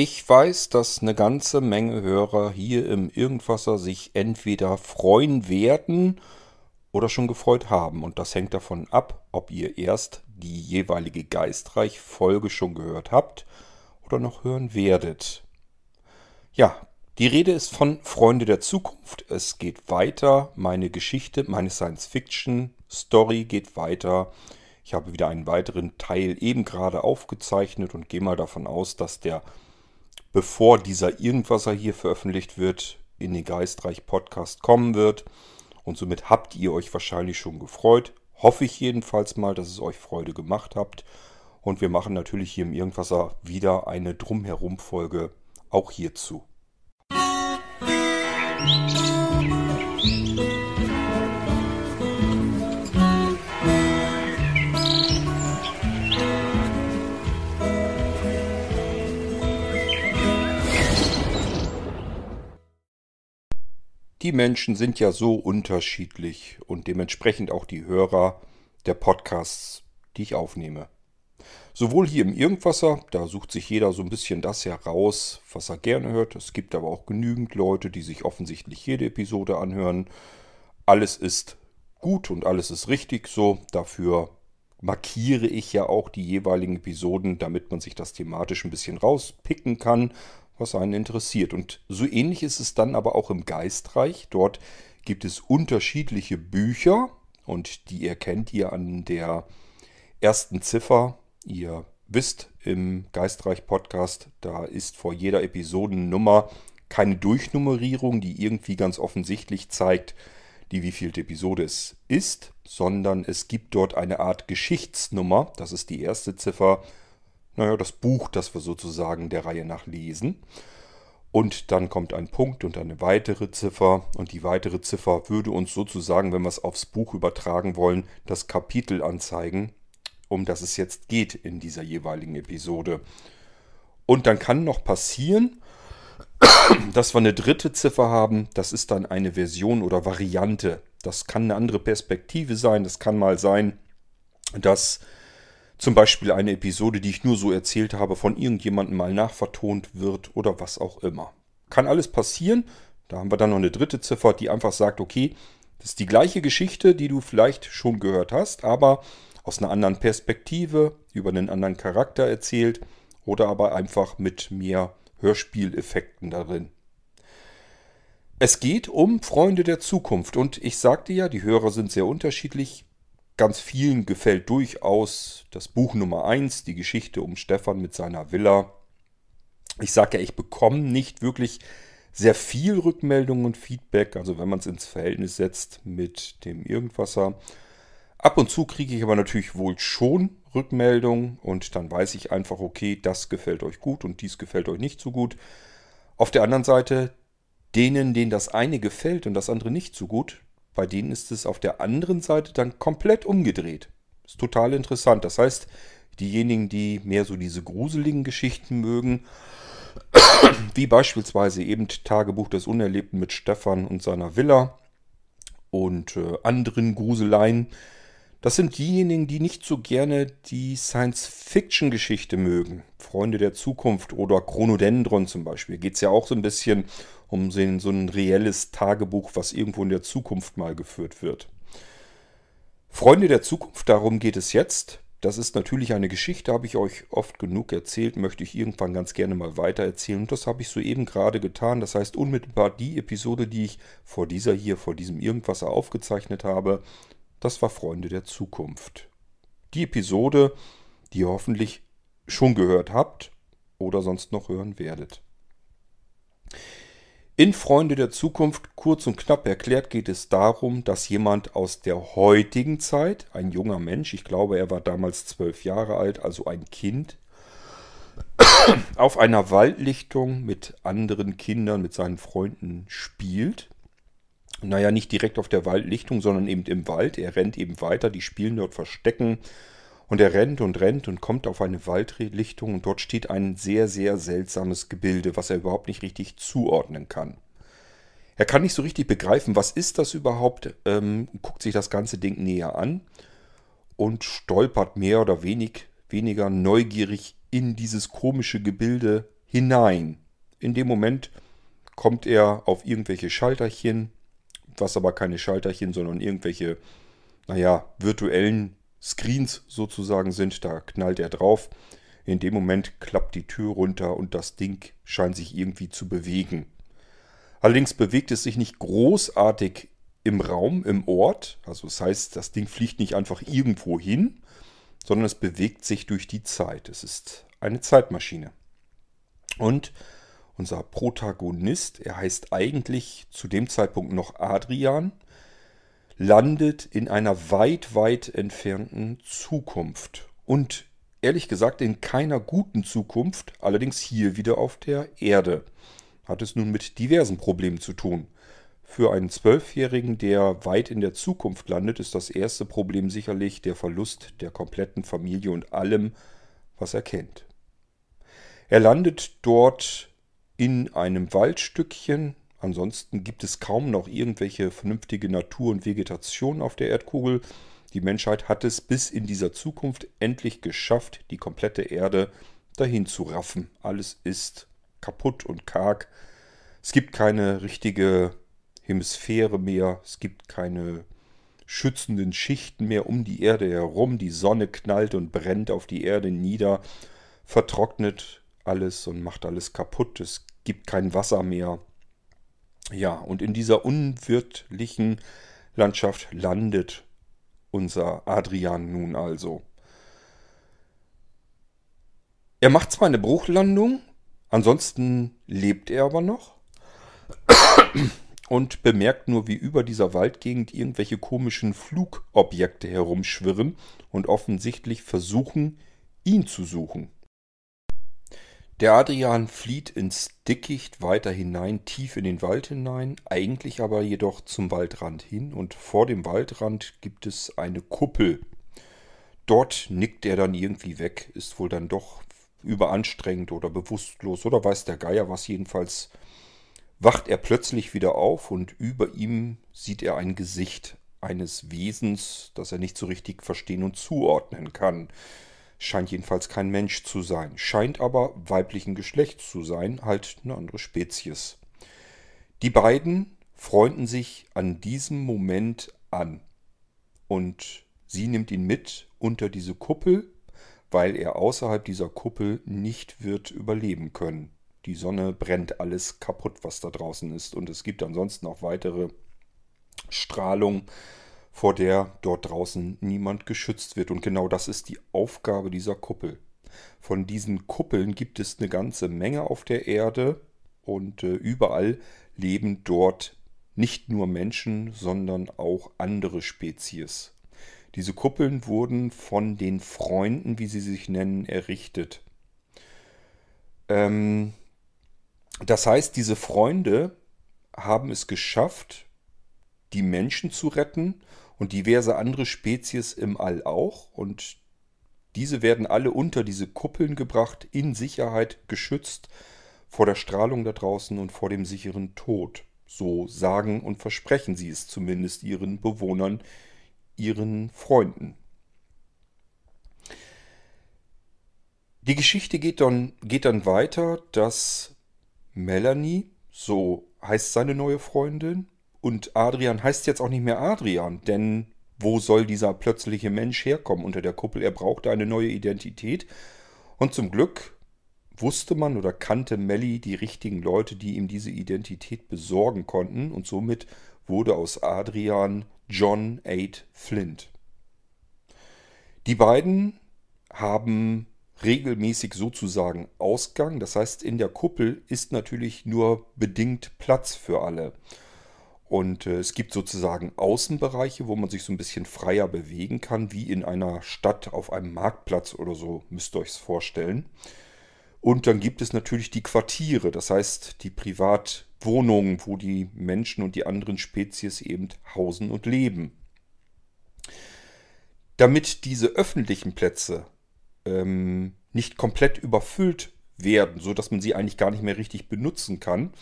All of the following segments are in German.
Ich weiß, dass eine ganze Menge Hörer hier im Irgendwasser sich entweder freuen werden oder schon gefreut haben. Und das hängt davon ab, ob ihr erst die jeweilige Geistreich-Folge schon gehört habt oder noch hören werdet. Ja, die Rede ist von Freunde der Zukunft. Es geht weiter. Meine Geschichte, meine Science-Fiction-Story geht weiter. Ich habe wieder einen weiteren Teil eben gerade aufgezeichnet und gehe mal davon aus, dass der bevor dieser Irgendwasser hier veröffentlicht wird, in den Geistreich Podcast kommen wird. Und somit habt ihr euch wahrscheinlich schon gefreut. Hoffe ich jedenfalls mal, dass es euch Freude gemacht habt. Und wir machen natürlich hier im Irgendwasser wieder eine Drumherum-Folge auch hierzu. Musik Die Menschen sind ja so unterschiedlich und dementsprechend auch die Hörer der Podcasts, die ich aufnehme. Sowohl hier im Irgendwasser, da sucht sich jeder so ein bisschen das heraus, was er gerne hört. Es gibt aber auch genügend Leute, die sich offensichtlich jede Episode anhören. Alles ist gut und alles ist richtig so. Dafür markiere ich ja auch die jeweiligen Episoden, damit man sich das thematisch ein bisschen rauspicken kann was einen interessiert. Und so ähnlich ist es dann aber auch im Geistreich. Dort gibt es unterschiedliche Bücher und die erkennt ihr an der ersten Ziffer. Ihr wisst im Geistreich Podcast, da ist vor jeder Episodennummer keine Durchnummerierung, die irgendwie ganz offensichtlich zeigt, die wievielte Episode es ist, sondern es gibt dort eine Art Geschichtsnummer, das ist die erste Ziffer, naja, das Buch, das wir sozusagen der Reihe nach lesen. Und dann kommt ein Punkt und eine weitere Ziffer. Und die weitere Ziffer würde uns sozusagen, wenn wir es aufs Buch übertragen wollen, das Kapitel anzeigen, um das es jetzt geht in dieser jeweiligen Episode. Und dann kann noch passieren, dass wir eine dritte Ziffer haben. Das ist dann eine Version oder Variante. Das kann eine andere Perspektive sein. Das kann mal sein, dass zum Beispiel eine Episode, die ich nur so erzählt habe, von irgendjemandem mal nachvertont wird oder was auch immer. Kann alles passieren. Da haben wir dann noch eine dritte Ziffer, die einfach sagt, okay, das ist die gleiche Geschichte, die du vielleicht schon gehört hast, aber aus einer anderen Perspektive, über einen anderen Charakter erzählt oder aber einfach mit mehr Hörspieleffekten darin. Es geht um Freunde der Zukunft und ich sagte ja, die Hörer sind sehr unterschiedlich. Ganz vielen gefällt durchaus das Buch Nummer 1, die Geschichte um Stefan mit seiner Villa. Ich sage ja, ich bekomme nicht wirklich sehr viel Rückmeldung und Feedback, also wenn man es ins Verhältnis setzt mit dem Irgendwasser. Ab und zu kriege ich aber natürlich wohl schon Rückmeldung und dann weiß ich einfach, okay, das gefällt euch gut und dies gefällt euch nicht so gut. Auf der anderen Seite, denen, denen das eine gefällt und das andere nicht so gut, bei denen ist es auf der anderen Seite dann komplett umgedreht. Ist total interessant. Das heißt, diejenigen, die mehr so diese gruseligen Geschichten mögen, wie beispielsweise eben Tagebuch des Unerlebten mit Stefan und seiner Villa und äh, anderen Gruseleien, das sind diejenigen, die nicht so gerne die Science-Fiction-Geschichte mögen. Freunde der Zukunft oder Chronodendron zum Beispiel. Geht es ja auch so ein bisschen um so ein reelles Tagebuch, was irgendwo in der Zukunft mal geführt wird. Freunde der Zukunft, darum geht es jetzt. Das ist natürlich eine Geschichte, habe ich euch oft genug erzählt, möchte ich irgendwann ganz gerne mal weiter erzählen. Und das habe ich soeben gerade getan. Das heißt, unmittelbar die Episode, die ich vor dieser hier, vor diesem Irgendwasser aufgezeichnet habe, das war Freunde der Zukunft. Die Episode, die ihr hoffentlich schon gehört habt oder sonst noch hören werdet. In Freunde der Zukunft, kurz und knapp erklärt, geht es darum, dass jemand aus der heutigen Zeit, ein junger Mensch, ich glaube, er war damals zwölf Jahre alt, also ein Kind, auf einer Waldlichtung mit anderen Kindern, mit seinen Freunden spielt. Naja, nicht direkt auf der Waldlichtung, sondern eben im Wald. Er rennt eben weiter, die spielen dort Verstecken und er rennt und rennt und kommt auf eine Waldlichtung und dort steht ein sehr, sehr seltsames Gebilde, was er überhaupt nicht richtig zuordnen kann. Er kann nicht so richtig begreifen, was ist das überhaupt, ähm, guckt sich das ganze Ding näher an und stolpert mehr oder wenig, weniger neugierig in dieses komische Gebilde hinein. In dem Moment kommt er auf irgendwelche Schalterchen, was aber keine Schalterchen, sondern irgendwelche, naja, virtuellen Screens sozusagen sind. Da knallt er drauf. In dem Moment klappt die Tür runter und das Ding scheint sich irgendwie zu bewegen. Allerdings bewegt es sich nicht großartig im Raum, im Ort. Also das heißt, das Ding fliegt nicht einfach irgendwo hin, sondern es bewegt sich durch die Zeit. Es ist eine Zeitmaschine. Und unser Protagonist, er heißt eigentlich zu dem Zeitpunkt noch Adrian, landet in einer weit, weit entfernten Zukunft. Und ehrlich gesagt in keiner guten Zukunft, allerdings hier wieder auf der Erde. Hat es nun mit diversen Problemen zu tun. Für einen Zwölfjährigen, der weit in der Zukunft landet, ist das erste Problem sicherlich der Verlust der kompletten Familie und allem, was er kennt. Er landet dort in einem Waldstückchen, Ansonsten gibt es kaum noch irgendwelche vernünftige Natur und Vegetation auf der Erdkugel. Die Menschheit hat es bis in dieser Zukunft endlich geschafft, die komplette Erde dahin zu raffen. Alles ist kaputt und karg. Es gibt keine richtige Hemisphäre mehr. Es gibt keine schützenden Schichten mehr um die Erde herum. Die Sonne knallt und brennt auf die Erde nieder, vertrocknet alles und macht alles kaputt. Es gibt kein Wasser mehr. Ja, und in dieser unwirtlichen Landschaft landet unser Adrian nun also. Er macht zwar eine Bruchlandung, ansonsten lebt er aber noch und bemerkt nur, wie über dieser Waldgegend irgendwelche komischen Flugobjekte herumschwirren und offensichtlich versuchen, ihn zu suchen. Der Adrian flieht ins Dickicht weiter hinein, tief in den Wald hinein, eigentlich aber jedoch zum Waldrand hin und vor dem Waldrand gibt es eine Kuppel. Dort nickt er dann irgendwie weg, ist wohl dann doch überanstrengend oder bewusstlos oder weiß der Geier was jedenfalls. Wacht er plötzlich wieder auf und über ihm sieht er ein Gesicht eines Wesens, das er nicht so richtig verstehen und zuordnen kann. Scheint jedenfalls kein Mensch zu sein. Scheint aber weiblichen Geschlechts zu sein, halt eine andere Spezies. Die beiden freunden sich an diesem Moment an. Und sie nimmt ihn mit unter diese Kuppel, weil er außerhalb dieser Kuppel nicht wird überleben können. Die Sonne brennt alles kaputt, was da draußen ist. Und es gibt ansonsten auch weitere Strahlung, vor der dort draußen niemand geschützt wird. Und genau das ist die Aufgabe dieser Kuppel. Von diesen Kuppeln gibt es eine ganze Menge auf der Erde und äh, überall leben dort nicht nur Menschen, sondern auch andere Spezies. Diese Kuppeln wurden von den Freunden, wie sie sich nennen, errichtet. Ähm, das heißt, diese Freunde haben es geschafft, die Menschen zu retten und diverse andere Spezies im All auch. Und diese werden alle unter diese Kuppeln gebracht, in Sicherheit geschützt vor der Strahlung da draußen und vor dem sicheren Tod. So sagen und versprechen sie es zumindest ihren Bewohnern, ihren Freunden. Die Geschichte geht dann, geht dann weiter, dass Melanie, so heißt seine neue Freundin, und Adrian heißt jetzt auch nicht mehr Adrian, denn wo soll dieser plötzliche Mensch herkommen unter der Kuppel? Er brauchte eine neue Identität. Und zum Glück wusste man oder kannte Melly die richtigen Leute, die ihm diese Identität besorgen konnten. Und somit wurde aus Adrian John 8 Flint. Die beiden haben regelmäßig sozusagen Ausgang. Das heißt, in der Kuppel ist natürlich nur bedingt Platz für alle. Und äh, es gibt sozusagen Außenbereiche, wo man sich so ein bisschen freier bewegen kann, wie in einer Stadt auf einem Marktplatz oder so, müsst ihr euch vorstellen. Und dann gibt es natürlich die Quartiere, das heißt die Privatwohnungen, wo die Menschen und die anderen Spezies eben hausen und leben. Damit diese öffentlichen Plätze ähm, nicht komplett überfüllt werden, sodass man sie eigentlich gar nicht mehr richtig benutzen kann,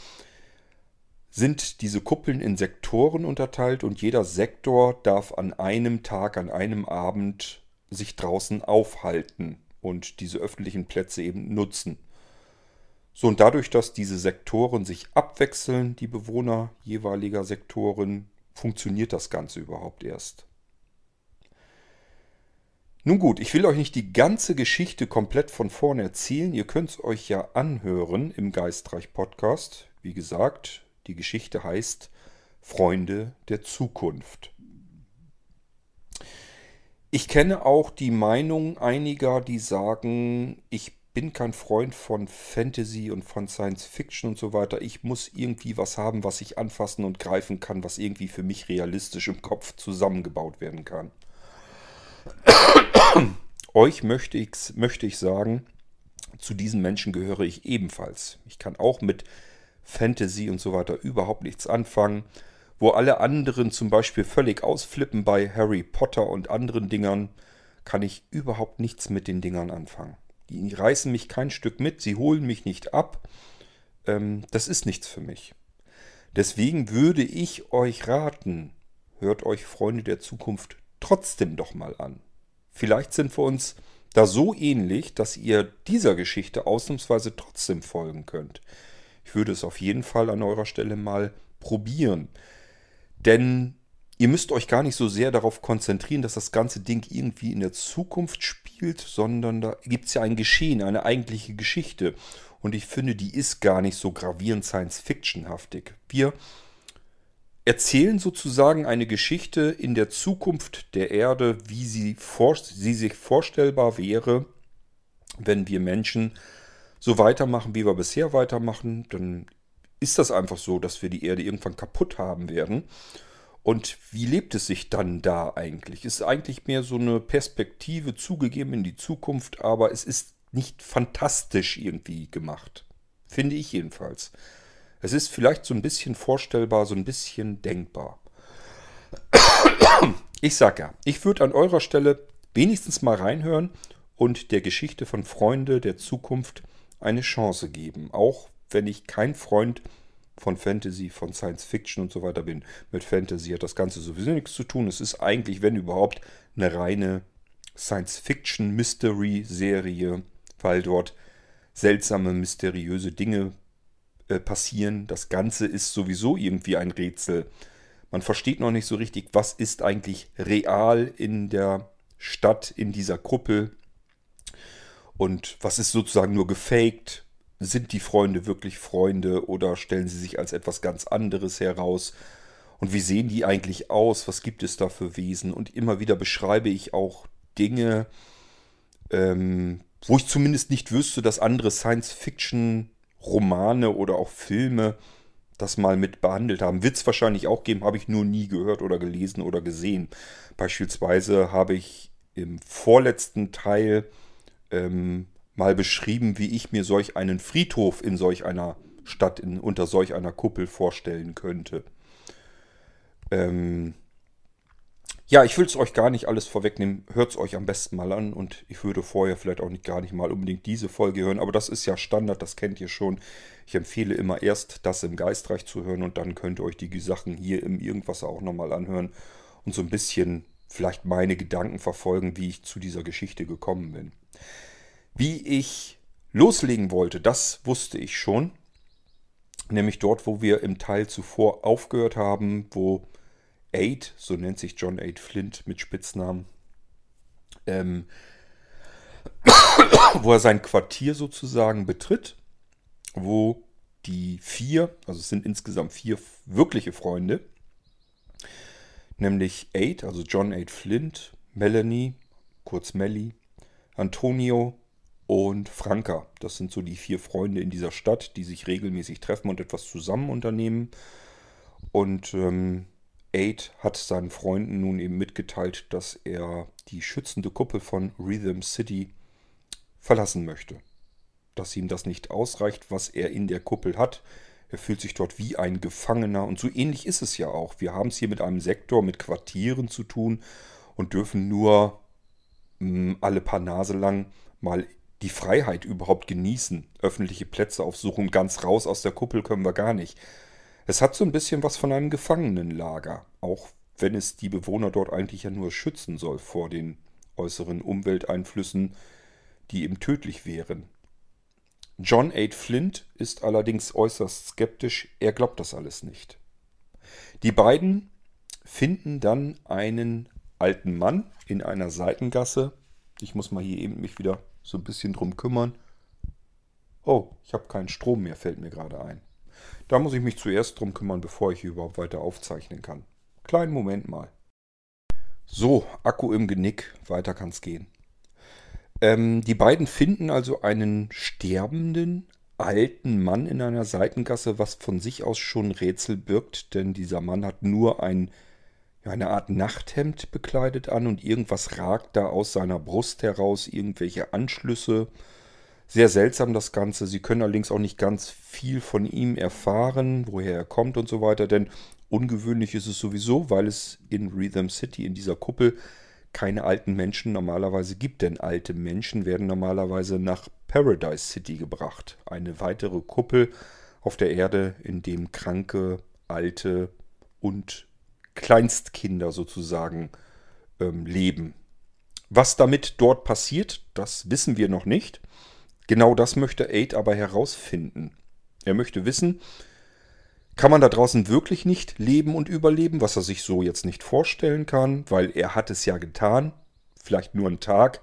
sind diese Kuppeln in Sektoren unterteilt und jeder Sektor darf an einem Tag, an einem Abend sich draußen aufhalten und diese öffentlichen Plätze eben nutzen. So, und dadurch, dass diese Sektoren sich abwechseln, die Bewohner jeweiliger Sektoren, funktioniert das Ganze überhaupt erst. Nun gut, ich will euch nicht die ganze Geschichte komplett von vorne erzählen. Ihr könnt es euch ja anhören im Geistreich Podcast. Wie gesagt, die Geschichte heißt Freunde der Zukunft. Ich kenne auch die Meinung einiger, die sagen, ich bin kein Freund von Fantasy und von Science Fiction und so weiter. Ich muss irgendwie was haben, was ich anfassen und greifen kann, was irgendwie für mich realistisch im Kopf zusammengebaut werden kann. Euch möchte ich, möchte ich sagen, zu diesen Menschen gehöre ich ebenfalls. Ich kann auch mit Fantasy und so weiter überhaupt nichts anfangen. Wo alle anderen zum Beispiel völlig ausflippen bei Harry Potter und anderen Dingern, kann ich überhaupt nichts mit den Dingern anfangen. Die reißen mich kein Stück mit, sie holen mich nicht ab. Ähm, das ist nichts für mich. Deswegen würde ich euch raten, hört euch Freunde der Zukunft trotzdem doch mal an. Vielleicht sind wir uns da so ähnlich, dass ihr dieser Geschichte ausnahmsweise trotzdem folgen könnt. Ich würde es auf jeden Fall an eurer Stelle mal probieren. Denn ihr müsst euch gar nicht so sehr darauf konzentrieren, dass das ganze Ding irgendwie in der Zukunft spielt, sondern da gibt es ja ein Geschehen, eine eigentliche Geschichte. Und ich finde, die ist gar nicht so gravierend Science-Fiction-haftig. Wir erzählen sozusagen eine Geschichte in der Zukunft der Erde, wie sie, vor, sie sich vorstellbar wäre, wenn wir Menschen so weitermachen, wie wir bisher weitermachen. Dann ist das einfach so, dass wir die Erde irgendwann kaputt haben werden. Und wie lebt es sich dann da eigentlich? Ist eigentlich mehr so eine Perspektive zugegeben in die Zukunft, aber es ist nicht fantastisch irgendwie gemacht. Finde ich jedenfalls. Es ist vielleicht so ein bisschen vorstellbar, so ein bisschen denkbar. Ich sag ja, ich würde an eurer Stelle wenigstens mal reinhören und der Geschichte von Freunde der Zukunft eine Chance geben. Auch wenn ich kein Freund von Fantasy, von Science Fiction und so weiter bin. Mit Fantasy hat das Ganze sowieso nichts zu tun. Es ist eigentlich, wenn überhaupt, eine reine Science Fiction Mystery Serie, weil dort seltsame, mysteriöse Dinge äh, passieren. Das Ganze ist sowieso irgendwie ein Rätsel. Man versteht noch nicht so richtig, was ist eigentlich real in der Stadt, in dieser Kuppel und was ist sozusagen nur gefaked sind die Freunde wirklich Freunde oder stellen sie sich als etwas ganz anderes heraus? Und wie sehen die eigentlich aus? Was gibt es da für Wesen? Und immer wieder beschreibe ich auch Dinge, ähm, wo ich zumindest nicht wüsste, dass andere Science-Fiction-Romane oder auch Filme das mal mit behandelt haben. Wird es wahrscheinlich auch geben, habe ich nur nie gehört oder gelesen oder gesehen. Beispielsweise habe ich im vorletzten Teil ähm, mal beschrieben, wie ich mir solch einen Friedhof in solch einer Stadt, in, unter solch einer Kuppel vorstellen könnte. Ähm ja, ich will es euch gar nicht alles vorwegnehmen. Hört es euch am besten mal an und ich würde vorher vielleicht auch nicht gar nicht mal unbedingt diese Folge hören, aber das ist ja Standard, das kennt ihr schon. Ich empfehle immer erst das im Geistreich zu hören und dann könnt ihr euch die Sachen hier im Irgendwasser auch nochmal anhören und so ein bisschen vielleicht meine Gedanken verfolgen, wie ich zu dieser Geschichte gekommen bin. Wie ich loslegen wollte, das wusste ich schon. Nämlich dort, wo wir im Teil zuvor aufgehört haben, wo Aid, so nennt sich John Aid Flint mit Spitznamen, ähm, wo er sein Quartier sozusagen betritt, wo die vier, also es sind insgesamt vier wirkliche Freunde, nämlich Aid, also John Aid Flint, Melanie, kurz Melly, Antonio und Franka. Das sind so die vier Freunde in dieser Stadt, die sich regelmäßig treffen und etwas zusammen unternehmen. Und ähm, Aid hat seinen Freunden nun eben mitgeteilt, dass er die schützende Kuppel von Rhythm City verlassen möchte. Dass ihm das nicht ausreicht, was er in der Kuppel hat. Er fühlt sich dort wie ein Gefangener und so ähnlich ist es ja auch. Wir haben es hier mit einem Sektor, mit Quartieren zu tun und dürfen nur alle paar Nase lang mal die Freiheit überhaupt genießen, öffentliche Plätze aufsuchen, ganz raus aus der Kuppel können wir gar nicht. Es hat so ein bisschen was von einem Gefangenenlager, auch wenn es die Bewohner dort eigentlich ja nur schützen soll vor den äußeren Umwelteinflüssen, die eben tödlich wären. John 8 Flint ist allerdings äußerst skeptisch, er glaubt das alles nicht. Die beiden finden dann einen alten Mann in einer Seitengasse. Ich muss mal hier eben mich wieder so ein bisschen drum kümmern. Oh, ich habe keinen Strom mehr, fällt mir gerade ein. Da muss ich mich zuerst drum kümmern, bevor ich hier überhaupt weiter aufzeichnen kann. Kleinen Moment mal. So, Akku im Genick, weiter kann's gehen. Ähm, die beiden finden also einen sterbenden alten Mann in einer Seitengasse, was von sich aus schon Rätsel birgt, denn dieser Mann hat nur ein, eine Art Nachthemd bekleidet an und irgendwas ragt da aus seiner Brust heraus, irgendwelche Anschlüsse. Sehr seltsam das Ganze. Sie können allerdings auch nicht ganz viel von ihm erfahren, woher er kommt und so weiter, denn ungewöhnlich ist es sowieso, weil es in Rhythm City, in dieser Kuppel, keine alten Menschen normalerweise gibt, denn alte Menschen werden normalerweise nach Paradise City gebracht. Eine weitere Kuppel auf der Erde, in dem kranke, alte und Kleinstkinder sozusagen ähm, leben. Was damit dort passiert, das wissen wir noch nicht. Genau das möchte Aid aber herausfinden. Er möchte wissen, kann man da draußen wirklich nicht leben und überleben, was er sich so jetzt nicht vorstellen kann, weil er hat es ja getan, vielleicht nur einen Tag.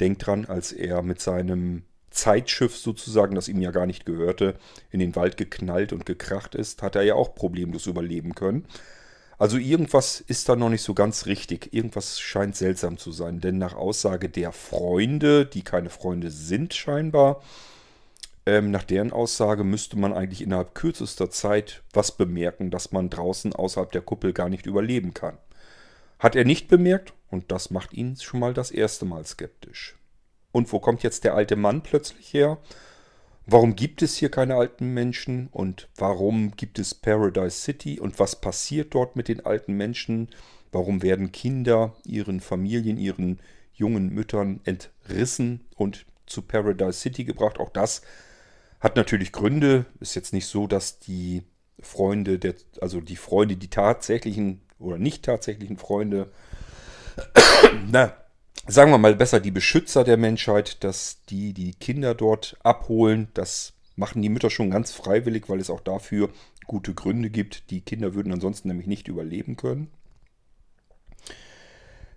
Denkt dran, als er mit seinem Zeitschiff sozusagen, das ihm ja gar nicht gehörte, in den Wald geknallt und gekracht ist, hat er ja auch problemlos überleben können. Also irgendwas ist da noch nicht so ganz richtig. Irgendwas scheint seltsam zu sein. Denn nach Aussage der Freunde, die keine Freunde sind scheinbar, ähm, nach deren Aussage müsste man eigentlich innerhalb kürzester Zeit was bemerken, dass man draußen außerhalb der Kuppel gar nicht überleben kann. Hat er nicht bemerkt und das macht ihn schon mal das erste Mal skeptisch. Und wo kommt jetzt der alte Mann plötzlich her? Warum gibt es hier keine alten Menschen und warum gibt es Paradise City und was passiert dort mit den alten Menschen? Warum werden Kinder ihren Familien, ihren jungen Müttern entrissen und zu Paradise City gebracht? Auch das hat natürlich Gründe. Ist jetzt nicht so, dass die Freunde, der, also die Freunde, die tatsächlichen oder nicht tatsächlichen Freunde, na, sagen wir mal besser die Beschützer der Menschheit, dass die die Kinder dort abholen. Das machen die Mütter schon ganz freiwillig, weil es auch dafür gute Gründe gibt. Die Kinder würden ansonsten nämlich nicht überleben können.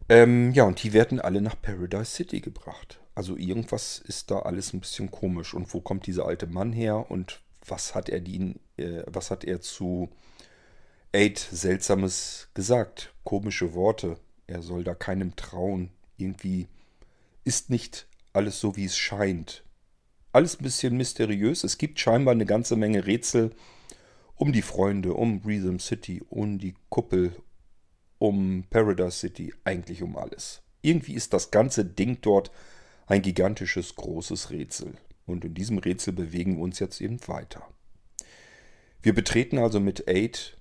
Ähm, ja, und die werden alle nach Paradise City gebracht. Also irgendwas ist da alles ein bisschen komisch. Und wo kommt dieser alte Mann her und was hat er die, äh, was hat er zu Aid Seltsames gesagt? Komische Worte. Er soll da keinem trauen. Irgendwie ist nicht alles so, wie es scheint. Alles ein bisschen mysteriös. Es gibt scheinbar eine ganze Menge Rätsel um die Freunde, um Rhythm City, um die Kuppel, um Paradise City, eigentlich um alles. Irgendwie ist das ganze Ding dort ein gigantisches, großes Rätsel. Und in diesem Rätsel bewegen wir uns jetzt eben weiter. Wir betreten also mit Aid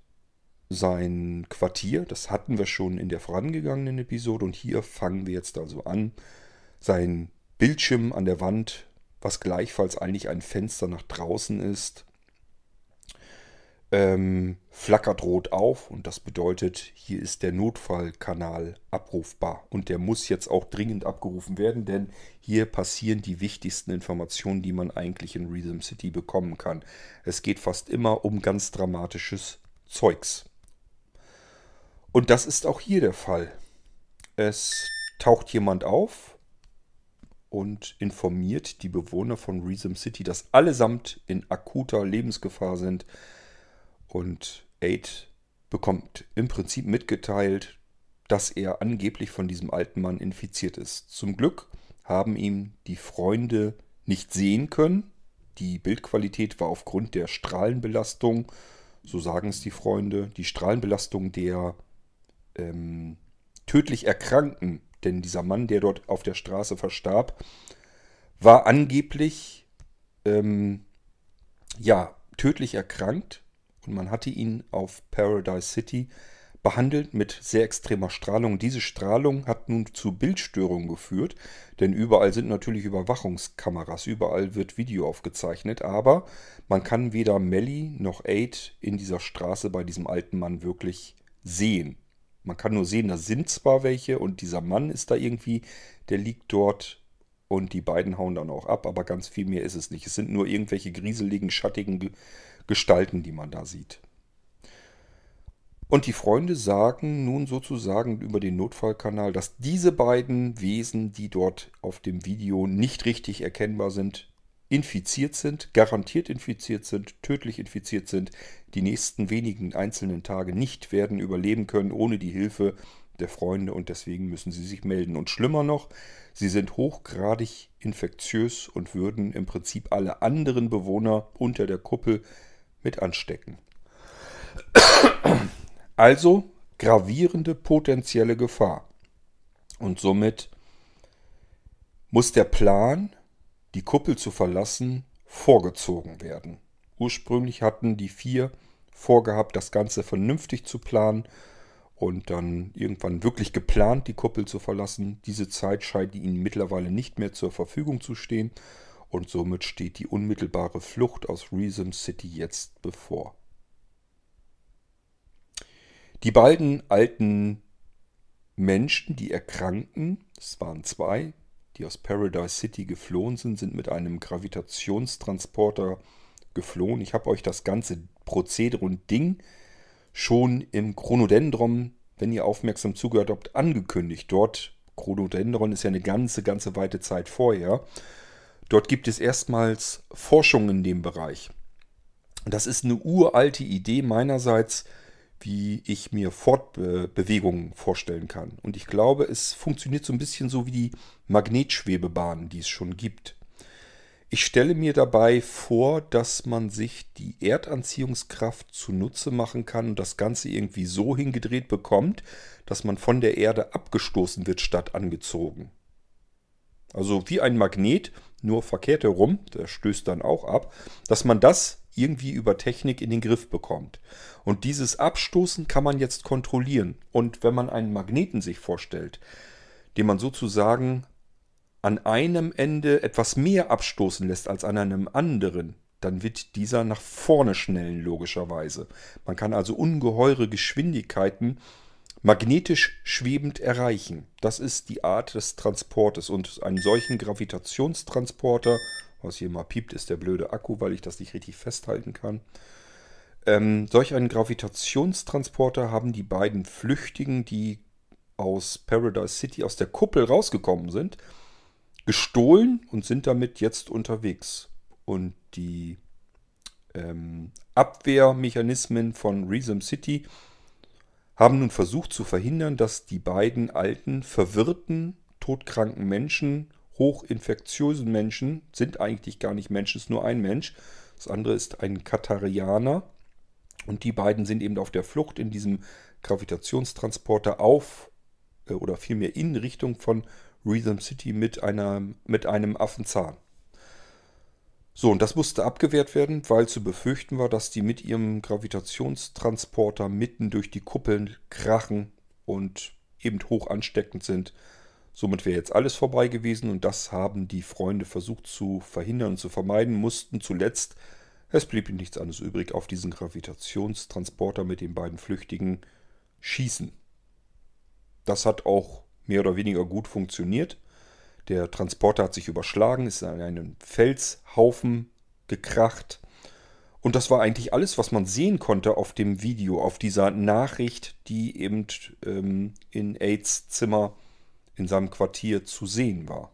sein Quartier. Das hatten wir schon in der vorangegangenen Episode. Und hier fangen wir jetzt also an. Sein Bildschirm an der Wand, was gleichfalls eigentlich ein Fenster nach draußen ist, ähm, flackert rot auf und das bedeutet, hier ist der Notfallkanal abrufbar und der muss jetzt auch dringend abgerufen werden, denn hier passieren die wichtigsten Informationen, die man eigentlich in Rhythm City bekommen kann. Es geht fast immer um ganz dramatisches Zeugs. Und das ist auch hier der Fall. Es taucht jemand auf und informiert die Bewohner von Rhythm City, dass allesamt in akuter Lebensgefahr sind und Aid bekommt im Prinzip mitgeteilt, dass er angeblich von diesem alten Mann infiziert ist. Zum Glück haben ihm die Freunde nicht sehen können. Die Bildqualität war aufgrund der Strahlenbelastung, so sagen es die Freunde, die Strahlenbelastung der ähm, tödlich Erkrankten, denn dieser Mann, der dort auf der Straße verstarb, war angeblich ähm, ja tödlich erkrankt und man hatte ihn auf Paradise City behandelt mit sehr extremer Strahlung. Diese Strahlung hat nun zu Bildstörungen geführt, denn überall sind natürlich Überwachungskameras, überall wird Video aufgezeichnet, aber man kann weder Melly noch Aid in dieser Straße bei diesem alten Mann wirklich sehen. Man kann nur sehen, da sind zwar welche und dieser Mann ist da irgendwie, der liegt dort und die beiden hauen dann auch ab, aber ganz viel mehr ist es nicht. Es sind nur irgendwelche grieseligen, schattigen Gestalten, die man da sieht. Und die Freunde sagen nun sozusagen über den Notfallkanal, dass diese beiden Wesen, die dort auf dem Video nicht richtig erkennbar sind, infiziert sind, garantiert infiziert sind, tödlich infiziert sind, die nächsten wenigen einzelnen Tage nicht werden überleben können ohne die Hilfe der Freunde und deswegen müssen sie sich melden. Und schlimmer noch, sie sind hochgradig infektiös und würden im Prinzip alle anderen Bewohner unter der Kuppel mit anstecken. Also gravierende potenzielle Gefahr. Und somit muss der Plan, die Kuppel zu verlassen, vorgezogen werden. Ursprünglich hatten die vier vorgehabt, das Ganze vernünftig zu planen und dann irgendwann wirklich geplant, die Kuppel zu verlassen. Diese Zeit scheint ihnen mittlerweile nicht mehr zur Verfügung zu stehen und somit steht die unmittelbare Flucht aus Reason City jetzt bevor. Die beiden alten Menschen, die erkrankten, es waren zwei, die aus Paradise City geflohen sind, sind mit einem Gravitationstransporter geflohen. Ich habe euch das ganze Prozedere und Ding schon im Chronodendron, wenn ihr aufmerksam zugehört habt, angekündigt. Dort, Chronodendron ist ja eine ganze, ganze weite Zeit vorher. Dort gibt es erstmals Forschung in dem Bereich. Das ist eine uralte Idee meinerseits, wie ich mir Fortbewegungen vorstellen kann. Und ich glaube, es funktioniert so ein bisschen so wie die Magnetschwebebahnen, die es schon gibt. Ich stelle mir dabei vor, dass man sich die Erdanziehungskraft zunutze machen kann und das Ganze irgendwie so hingedreht bekommt, dass man von der Erde abgestoßen wird statt angezogen. Also wie ein Magnet, nur verkehrt herum, der stößt dann auch ab, dass man das irgendwie über Technik in den Griff bekommt. Und dieses Abstoßen kann man jetzt kontrollieren. Und wenn man einen Magneten sich vorstellt, den man sozusagen an einem Ende etwas mehr abstoßen lässt als an einem anderen, dann wird dieser nach vorne schnellen, logischerweise. Man kann also ungeheure Geschwindigkeiten magnetisch schwebend erreichen. Das ist die Art des Transportes. Und einen solchen Gravitationstransporter, was hier mal piept, ist der blöde Akku, weil ich das nicht richtig festhalten kann. Ähm, solch einen Gravitationstransporter haben die beiden Flüchtigen, die aus Paradise City, aus der Kuppel rausgekommen sind, gestohlen und sind damit jetzt unterwegs. Und die ähm, Abwehrmechanismen von Reason City haben nun versucht zu verhindern, dass die beiden alten, verwirrten, todkranken Menschen, hochinfektiösen Menschen, sind eigentlich gar nicht Menschen, ist nur ein Mensch. Das andere ist ein Katarianer. Und die beiden sind eben auf der Flucht in diesem Gravitationstransporter auf äh, oder vielmehr in Richtung von Rhythm City mit, einer, mit einem Affenzahn. So, und das musste abgewehrt werden, weil zu befürchten war, dass die mit ihrem Gravitationstransporter mitten durch die Kuppeln krachen und eben hoch ansteckend sind. Somit wäre jetzt alles vorbei gewesen und das haben die Freunde versucht zu verhindern und zu vermeiden, mussten zuletzt, es blieb ihnen nichts anderes übrig, auf diesen Gravitationstransporter mit den beiden Flüchtigen schießen. Das hat auch mehr oder weniger gut funktioniert. Der Transporter hat sich überschlagen, ist an einen Felshaufen gekracht. Und das war eigentlich alles, was man sehen konnte auf dem Video, auf dieser Nachricht, die eben ähm, in Aids Zimmer in seinem Quartier zu sehen war.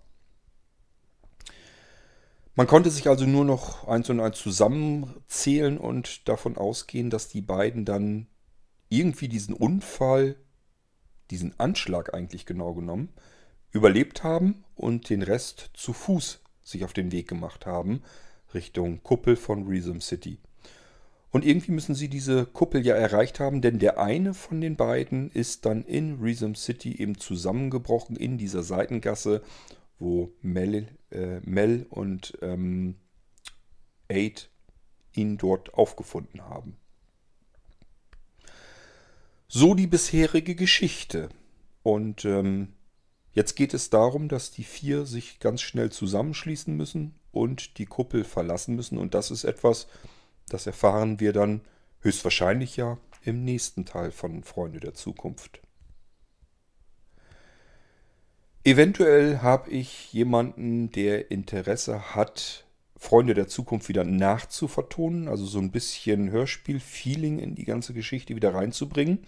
Man konnte sich also nur noch eins und eins zusammenzählen und davon ausgehen, dass die beiden dann irgendwie diesen Unfall diesen Anschlag eigentlich genau genommen, überlebt haben und den Rest zu Fuß sich auf den Weg gemacht haben, Richtung Kuppel von Reason City. Und irgendwie müssen sie diese Kuppel ja erreicht haben, denn der eine von den beiden ist dann in Reason City eben zusammengebrochen in dieser Seitengasse, wo Mel, äh, Mel und ähm, Aid ihn dort aufgefunden haben. So die bisherige Geschichte. Und ähm, jetzt geht es darum, dass die vier sich ganz schnell zusammenschließen müssen und die Kuppel verlassen müssen. Und das ist etwas, das erfahren wir dann höchstwahrscheinlich ja im nächsten Teil von Freunde der Zukunft. Eventuell habe ich jemanden, der Interesse hat, Freunde der Zukunft wieder nachzuvertonen, also so ein bisschen Hörspiel-Feeling in die ganze Geschichte wieder reinzubringen.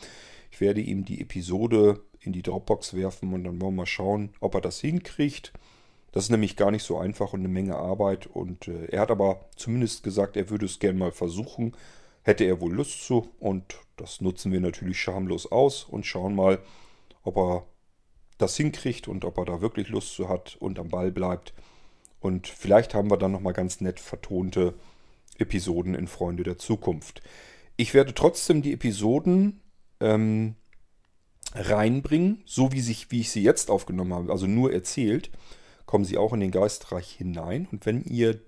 Ich werde ihm die Episode in die Dropbox werfen und dann wollen wir mal schauen, ob er das hinkriegt. Das ist nämlich gar nicht so einfach und eine Menge Arbeit. Und äh, er hat aber zumindest gesagt, er würde es gerne mal versuchen. Hätte er wohl Lust zu. Und das nutzen wir natürlich schamlos aus und schauen mal, ob er das hinkriegt und ob er da wirklich Lust zu hat und am Ball bleibt. Und vielleicht haben wir dann nochmal ganz nett vertonte Episoden in Freunde der Zukunft. Ich werde trotzdem die Episoden ähm, reinbringen, so wie, sich, wie ich sie jetzt aufgenommen habe, also nur erzählt, kommen sie auch in den Geistreich hinein. Und wenn ihr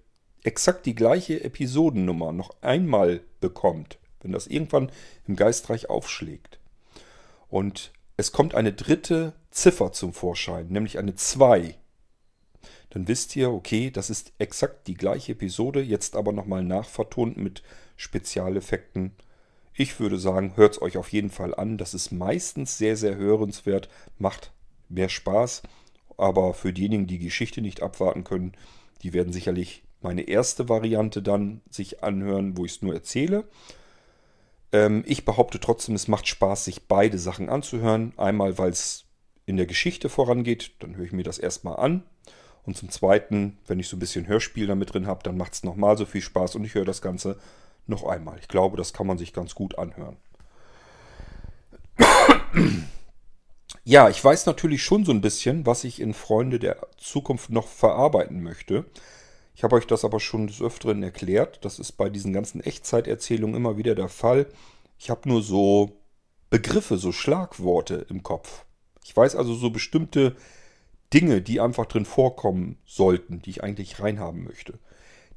exakt die gleiche Episodennummer noch einmal bekommt, wenn das irgendwann im Geistreich aufschlägt und es kommt eine dritte Ziffer zum Vorschein, nämlich eine 2. Dann wisst ihr, okay, das ist exakt die gleiche Episode, jetzt aber nochmal nachvertont mit Spezialeffekten. Ich würde sagen, hört es euch auf jeden Fall an. Das ist meistens sehr, sehr hörenswert, macht mehr Spaß. Aber für diejenigen, die Geschichte nicht abwarten können, die werden sicherlich meine erste Variante dann sich anhören, wo ich es nur erzähle. Ähm, ich behaupte trotzdem, es macht Spaß, sich beide Sachen anzuhören. Einmal, weil es in der Geschichte vorangeht, dann höre ich mir das erstmal an. Und zum Zweiten, wenn ich so ein bisschen Hörspiel damit drin habe, dann macht es nochmal so viel Spaß und ich höre das Ganze noch einmal. Ich glaube, das kann man sich ganz gut anhören. Ja, ich weiß natürlich schon so ein bisschen, was ich in Freunde der Zukunft noch verarbeiten möchte. Ich habe euch das aber schon des Öfteren erklärt. Das ist bei diesen ganzen Echtzeiterzählungen immer wieder der Fall. Ich habe nur so Begriffe, so Schlagworte im Kopf. Ich weiß also so bestimmte Dinge, die einfach drin vorkommen sollten, die ich eigentlich reinhaben möchte.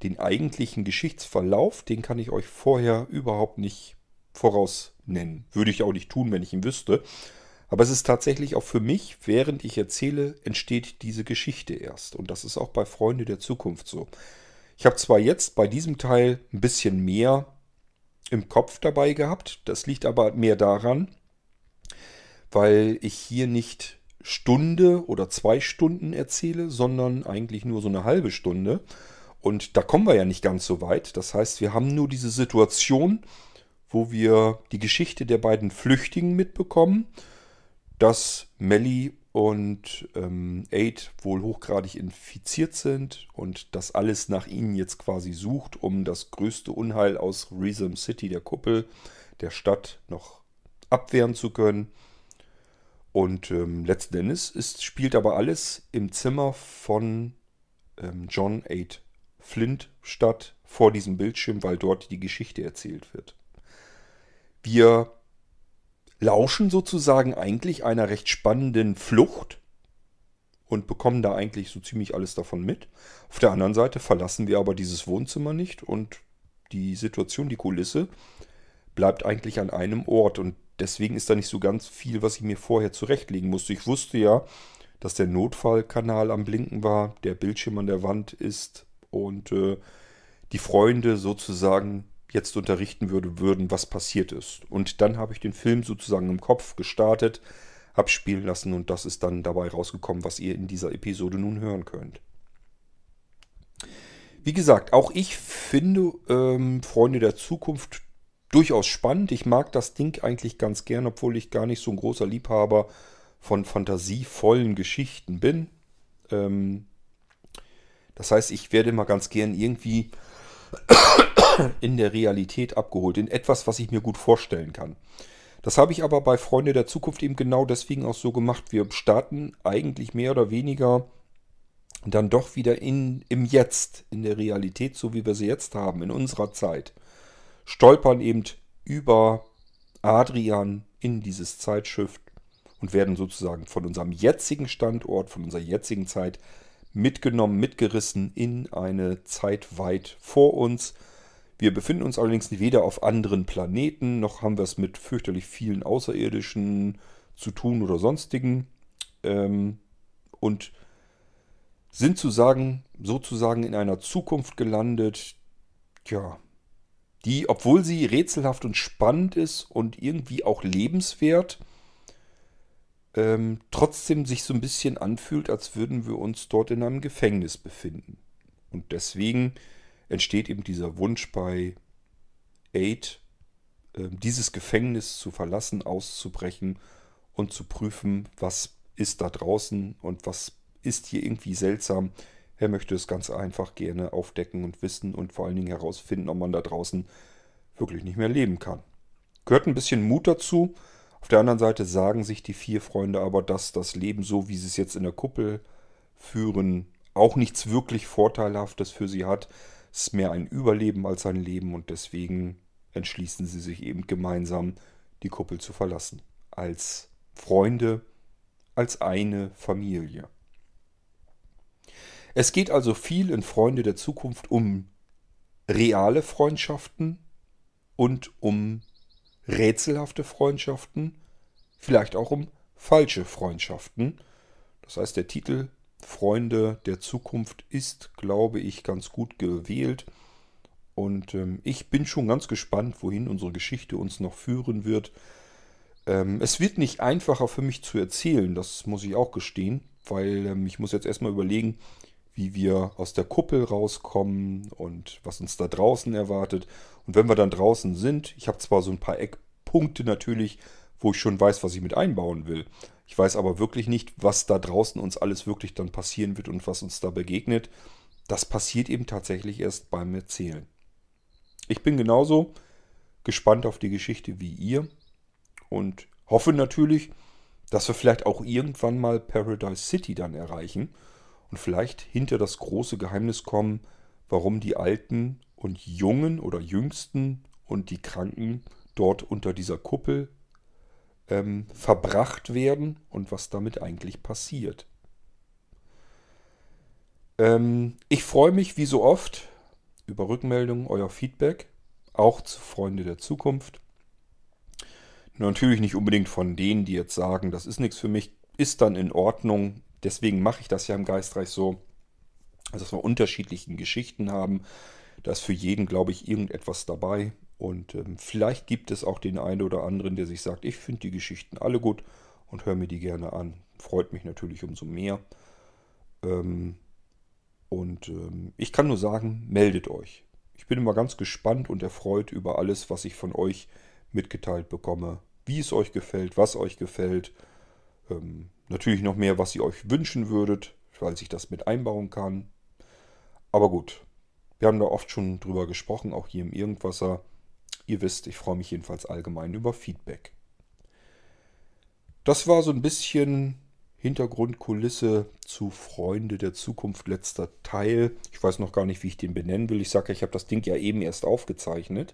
Den eigentlichen Geschichtsverlauf, den kann ich euch vorher überhaupt nicht voraus nennen. Würde ich auch nicht tun, wenn ich ihn wüsste. Aber es ist tatsächlich auch für mich, während ich erzähle, entsteht diese Geschichte erst. Und das ist auch bei Freunde der Zukunft so. Ich habe zwar jetzt bei diesem Teil ein bisschen mehr im Kopf dabei gehabt, das liegt aber mehr daran, weil ich hier nicht Stunde oder zwei Stunden erzähle, sondern eigentlich nur so eine halbe Stunde. Und da kommen wir ja nicht ganz so weit. Das heißt, wir haben nur diese Situation, wo wir die Geschichte der beiden Flüchtigen mitbekommen dass Melly und ähm, Aid wohl hochgradig infiziert sind und dass alles nach ihnen jetzt quasi sucht, um das größte Unheil aus Rhythm City, der Kuppel der Stadt, noch abwehren zu können. Und ähm, letzten Endes ist, spielt aber alles im Zimmer von ähm, John Aid Flint statt, vor diesem Bildschirm, weil dort die Geschichte erzählt wird. Wir lauschen sozusagen eigentlich einer recht spannenden Flucht und bekommen da eigentlich so ziemlich alles davon mit. Auf der anderen Seite verlassen wir aber dieses Wohnzimmer nicht und die Situation, die Kulisse bleibt eigentlich an einem Ort und deswegen ist da nicht so ganz viel, was ich mir vorher zurechtlegen musste. Ich wusste ja, dass der Notfallkanal am Blinken war, der Bildschirm an der Wand ist und äh, die Freunde sozusagen jetzt unterrichten würde, würden, was passiert ist. Und dann habe ich den Film sozusagen im Kopf gestartet, abspielen lassen und das ist dann dabei rausgekommen, was ihr in dieser Episode nun hören könnt. Wie gesagt, auch ich finde ähm, Freunde der Zukunft durchaus spannend. Ich mag das Ding eigentlich ganz gern, obwohl ich gar nicht so ein großer Liebhaber von fantasievollen Geschichten bin. Ähm, das heißt, ich werde mal ganz gern irgendwie in der Realität abgeholt, in etwas, was ich mir gut vorstellen kann. Das habe ich aber bei Freunde der Zukunft eben genau deswegen auch so gemacht. Wir starten eigentlich mehr oder weniger dann doch wieder in, im Jetzt, in der Realität, so wie wir sie jetzt haben, in unserer Zeit. Stolpern eben über Adrian in dieses Zeitschiff und werden sozusagen von unserem jetzigen Standort, von unserer jetzigen Zeit mitgenommen, mitgerissen in eine Zeit weit vor uns. Wir befinden uns allerdings weder auf anderen Planeten, noch haben wir es mit fürchterlich vielen Außerirdischen zu tun oder sonstigen. Ähm, und sind zu sagen, sozusagen in einer Zukunft gelandet, ja, die, obwohl sie rätselhaft und spannend ist und irgendwie auch lebenswert, ähm, trotzdem sich so ein bisschen anfühlt, als würden wir uns dort in einem Gefängnis befinden. Und deswegen entsteht eben dieser Wunsch bei Aid, äh, dieses Gefängnis zu verlassen, auszubrechen und zu prüfen, was ist da draußen und was ist hier irgendwie seltsam. Er möchte es ganz einfach gerne aufdecken und wissen und vor allen Dingen herausfinden, ob man da draußen wirklich nicht mehr leben kann. Gehört ein bisschen Mut dazu. Auf der anderen Seite sagen sich die vier Freunde aber, dass das Leben so, wie sie es jetzt in der Kuppel führen, auch nichts wirklich Vorteilhaftes für sie hat. Es ist mehr ein Überleben als ein Leben und deswegen entschließen sie sich eben gemeinsam, die Kuppel zu verlassen. Als Freunde, als eine Familie. Es geht also viel in Freunde der Zukunft um reale Freundschaften und um rätselhafte Freundschaften, vielleicht auch um falsche Freundschaften. Das heißt, der Titel Freunde der Zukunft ist, glaube ich, ganz gut gewählt. Und ähm, ich bin schon ganz gespannt, wohin unsere Geschichte uns noch führen wird. Ähm, es wird nicht einfacher für mich zu erzählen, das muss ich auch gestehen, weil ähm, ich muss jetzt erstmal überlegen, wie wir aus der Kuppel rauskommen und was uns da draußen erwartet. Und wenn wir dann draußen sind, ich habe zwar so ein paar Eckpunkte natürlich, wo ich schon weiß, was ich mit einbauen will. Ich weiß aber wirklich nicht, was da draußen uns alles wirklich dann passieren wird und was uns da begegnet. Das passiert eben tatsächlich erst beim Erzählen. Ich bin genauso gespannt auf die Geschichte wie ihr und hoffe natürlich, dass wir vielleicht auch irgendwann mal Paradise City dann erreichen und vielleicht hinter das große Geheimnis kommen, warum die Alten und Jungen oder Jüngsten und die Kranken dort unter dieser Kuppel ähm, verbracht werden und was damit eigentlich passiert. Ähm, ich freue mich wie so oft über Rückmeldungen, euer Feedback, auch zu Freunde der Zukunft. Natürlich nicht unbedingt von denen, die jetzt sagen, das ist nichts für mich, ist dann in Ordnung. Deswegen mache ich das ja im Geistreich so, dass wir unterschiedliche Geschichten haben. Da ist für jeden, glaube ich, irgendetwas dabei. Und ähm, vielleicht gibt es auch den einen oder anderen, der sich sagt, ich finde die Geschichten alle gut und höre mir die gerne an. Freut mich natürlich umso mehr. Ähm, und ähm, ich kann nur sagen, meldet euch. Ich bin immer ganz gespannt und erfreut über alles, was ich von euch mitgeteilt bekomme. Wie es euch gefällt, was euch gefällt. Ähm, natürlich noch mehr, was ihr euch wünschen würdet, weil ich das mit einbauen kann. Aber gut, wir haben da oft schon drüber gesprochen, auch hier im Irgendwasser. Ihr wisst, ich freue mich jedenfalls allgemein über Feedback. Das war so ein bisschen Hintergrundkulisse zu Freunde der Zukunft letzter Teil. Ich weiß noch gar nicht, wie ich den benennen will. Ich sage, ich habe das Ding ja eben erst aufgezeichnet.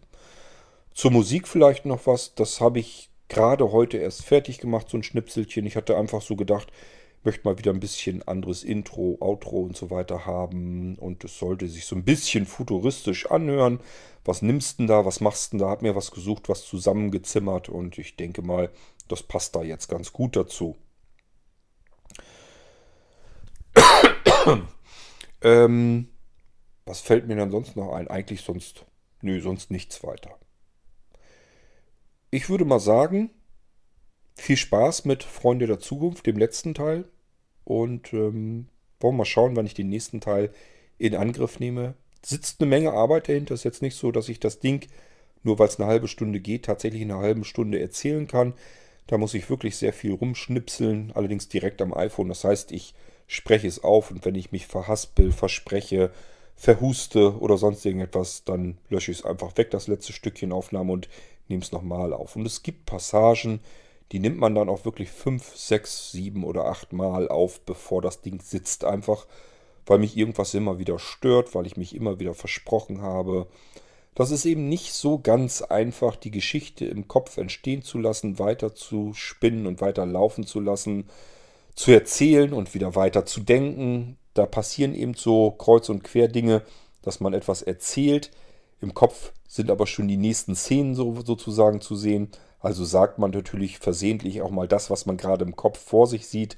Zur Musik vielleicht noch was. Das habe ich gerade heute erst fertig gemacht, so ein Schnipselchen. Ich hatte einfach so gedacht, möchte mal wieder ein bisschen anderes Intro, Outro und so weiter haben. Und es sollte sich so ein bisschen futuristisch anhören. Was nimmst du denn da? Was machst du denn da? Hab mir was gesucht, was zusammengezimmert. Und ich denke mal, das passt da jetzt ganz gut dazu. ähm, was fällt mir dann sonst noch ein? Eigentlich sonst, nö, sonst nichts weiter. Ich würde mal sagen, viel Spaß mit Freunde der Zukunft, dem letzten Teil. Und ähm, wollen wir mal schauen, wann ich den nächsten Teil in Angriff nehme. Sitzt eine Menge Arbeit dahinter. Ist jetzt nicht so, dass ich das Ding, nur weil es eine halbe Stunde geht, tatsächlich in einer halben Stunde erzählen kann. Da muss ich wirklich sehr viel rumschnipseln, allerdings direkt am iPhone. Das heißt, ich spreche es auf und wenn ich mich verhaspel, verspreche, verhuste oder sonst irgendetwas, dann lösche ich es einfach weg, das letzte Stückchen Aufnahme und nehme es nochmal auf. Und es gibt Passagen, die nimmt man dann auch wirklich fünf, sechs, sieben oder acht Mal auf, bevor das Ding sitzt. Einfach, weil mich irgendwas immer wieder stört, weil ich mich immer wieder versprochen habe. Das ist eben nicht so ganz einfach, die Geschichte im Kopf entstehen zu lassen, weiter zu spinnen und weiter laufen zu lassen, zu erzählen und wieder weiter zu denken. Da passieren eben so Kreuz- und Querdinge, dass man etwas erzählt. Im Kopf sind aber schon die nächsten Szenen so, sozusagen zu sehen. Also sagt man natürlich versehentlich auch mal das, was man gerade im Kopf vor sich sieht.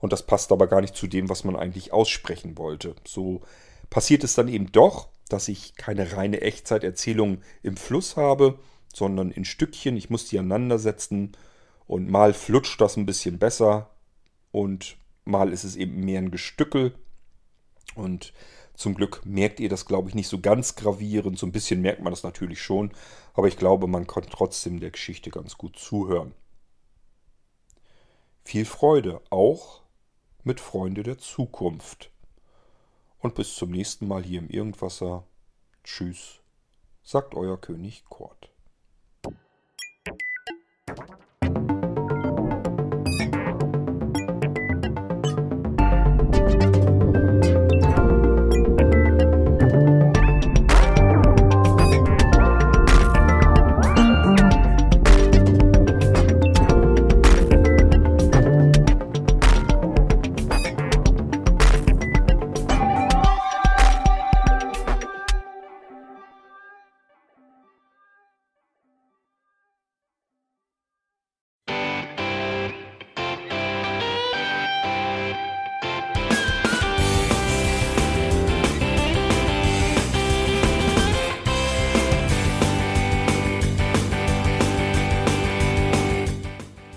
Und das passt aber gar nicht zu dem, was man eigentlich aussprechen wollte. So passiert es dann eben doch, dass ich keine reine Echtzeiterzählung im Fluss habe, sondern in Stückchen. Ich muss die aneinandersetzen Und mal flutscht das ein bisschen besser und mal ist es eben mehr ein Gestückel. Und zum Glück merkt ihr das, glaube ich, nicht so ganz gravierend. So ein bisschen merkt man das natürlich schon. Aber ich glaube, man kann trotzdem der Geschichte ganz gut zuhören. Viel Freude, auch mit Freunde der Zukunft. Und bis zum nächsten Mal hier im Irgendwasser. Tschüss, sagt euer König Kort.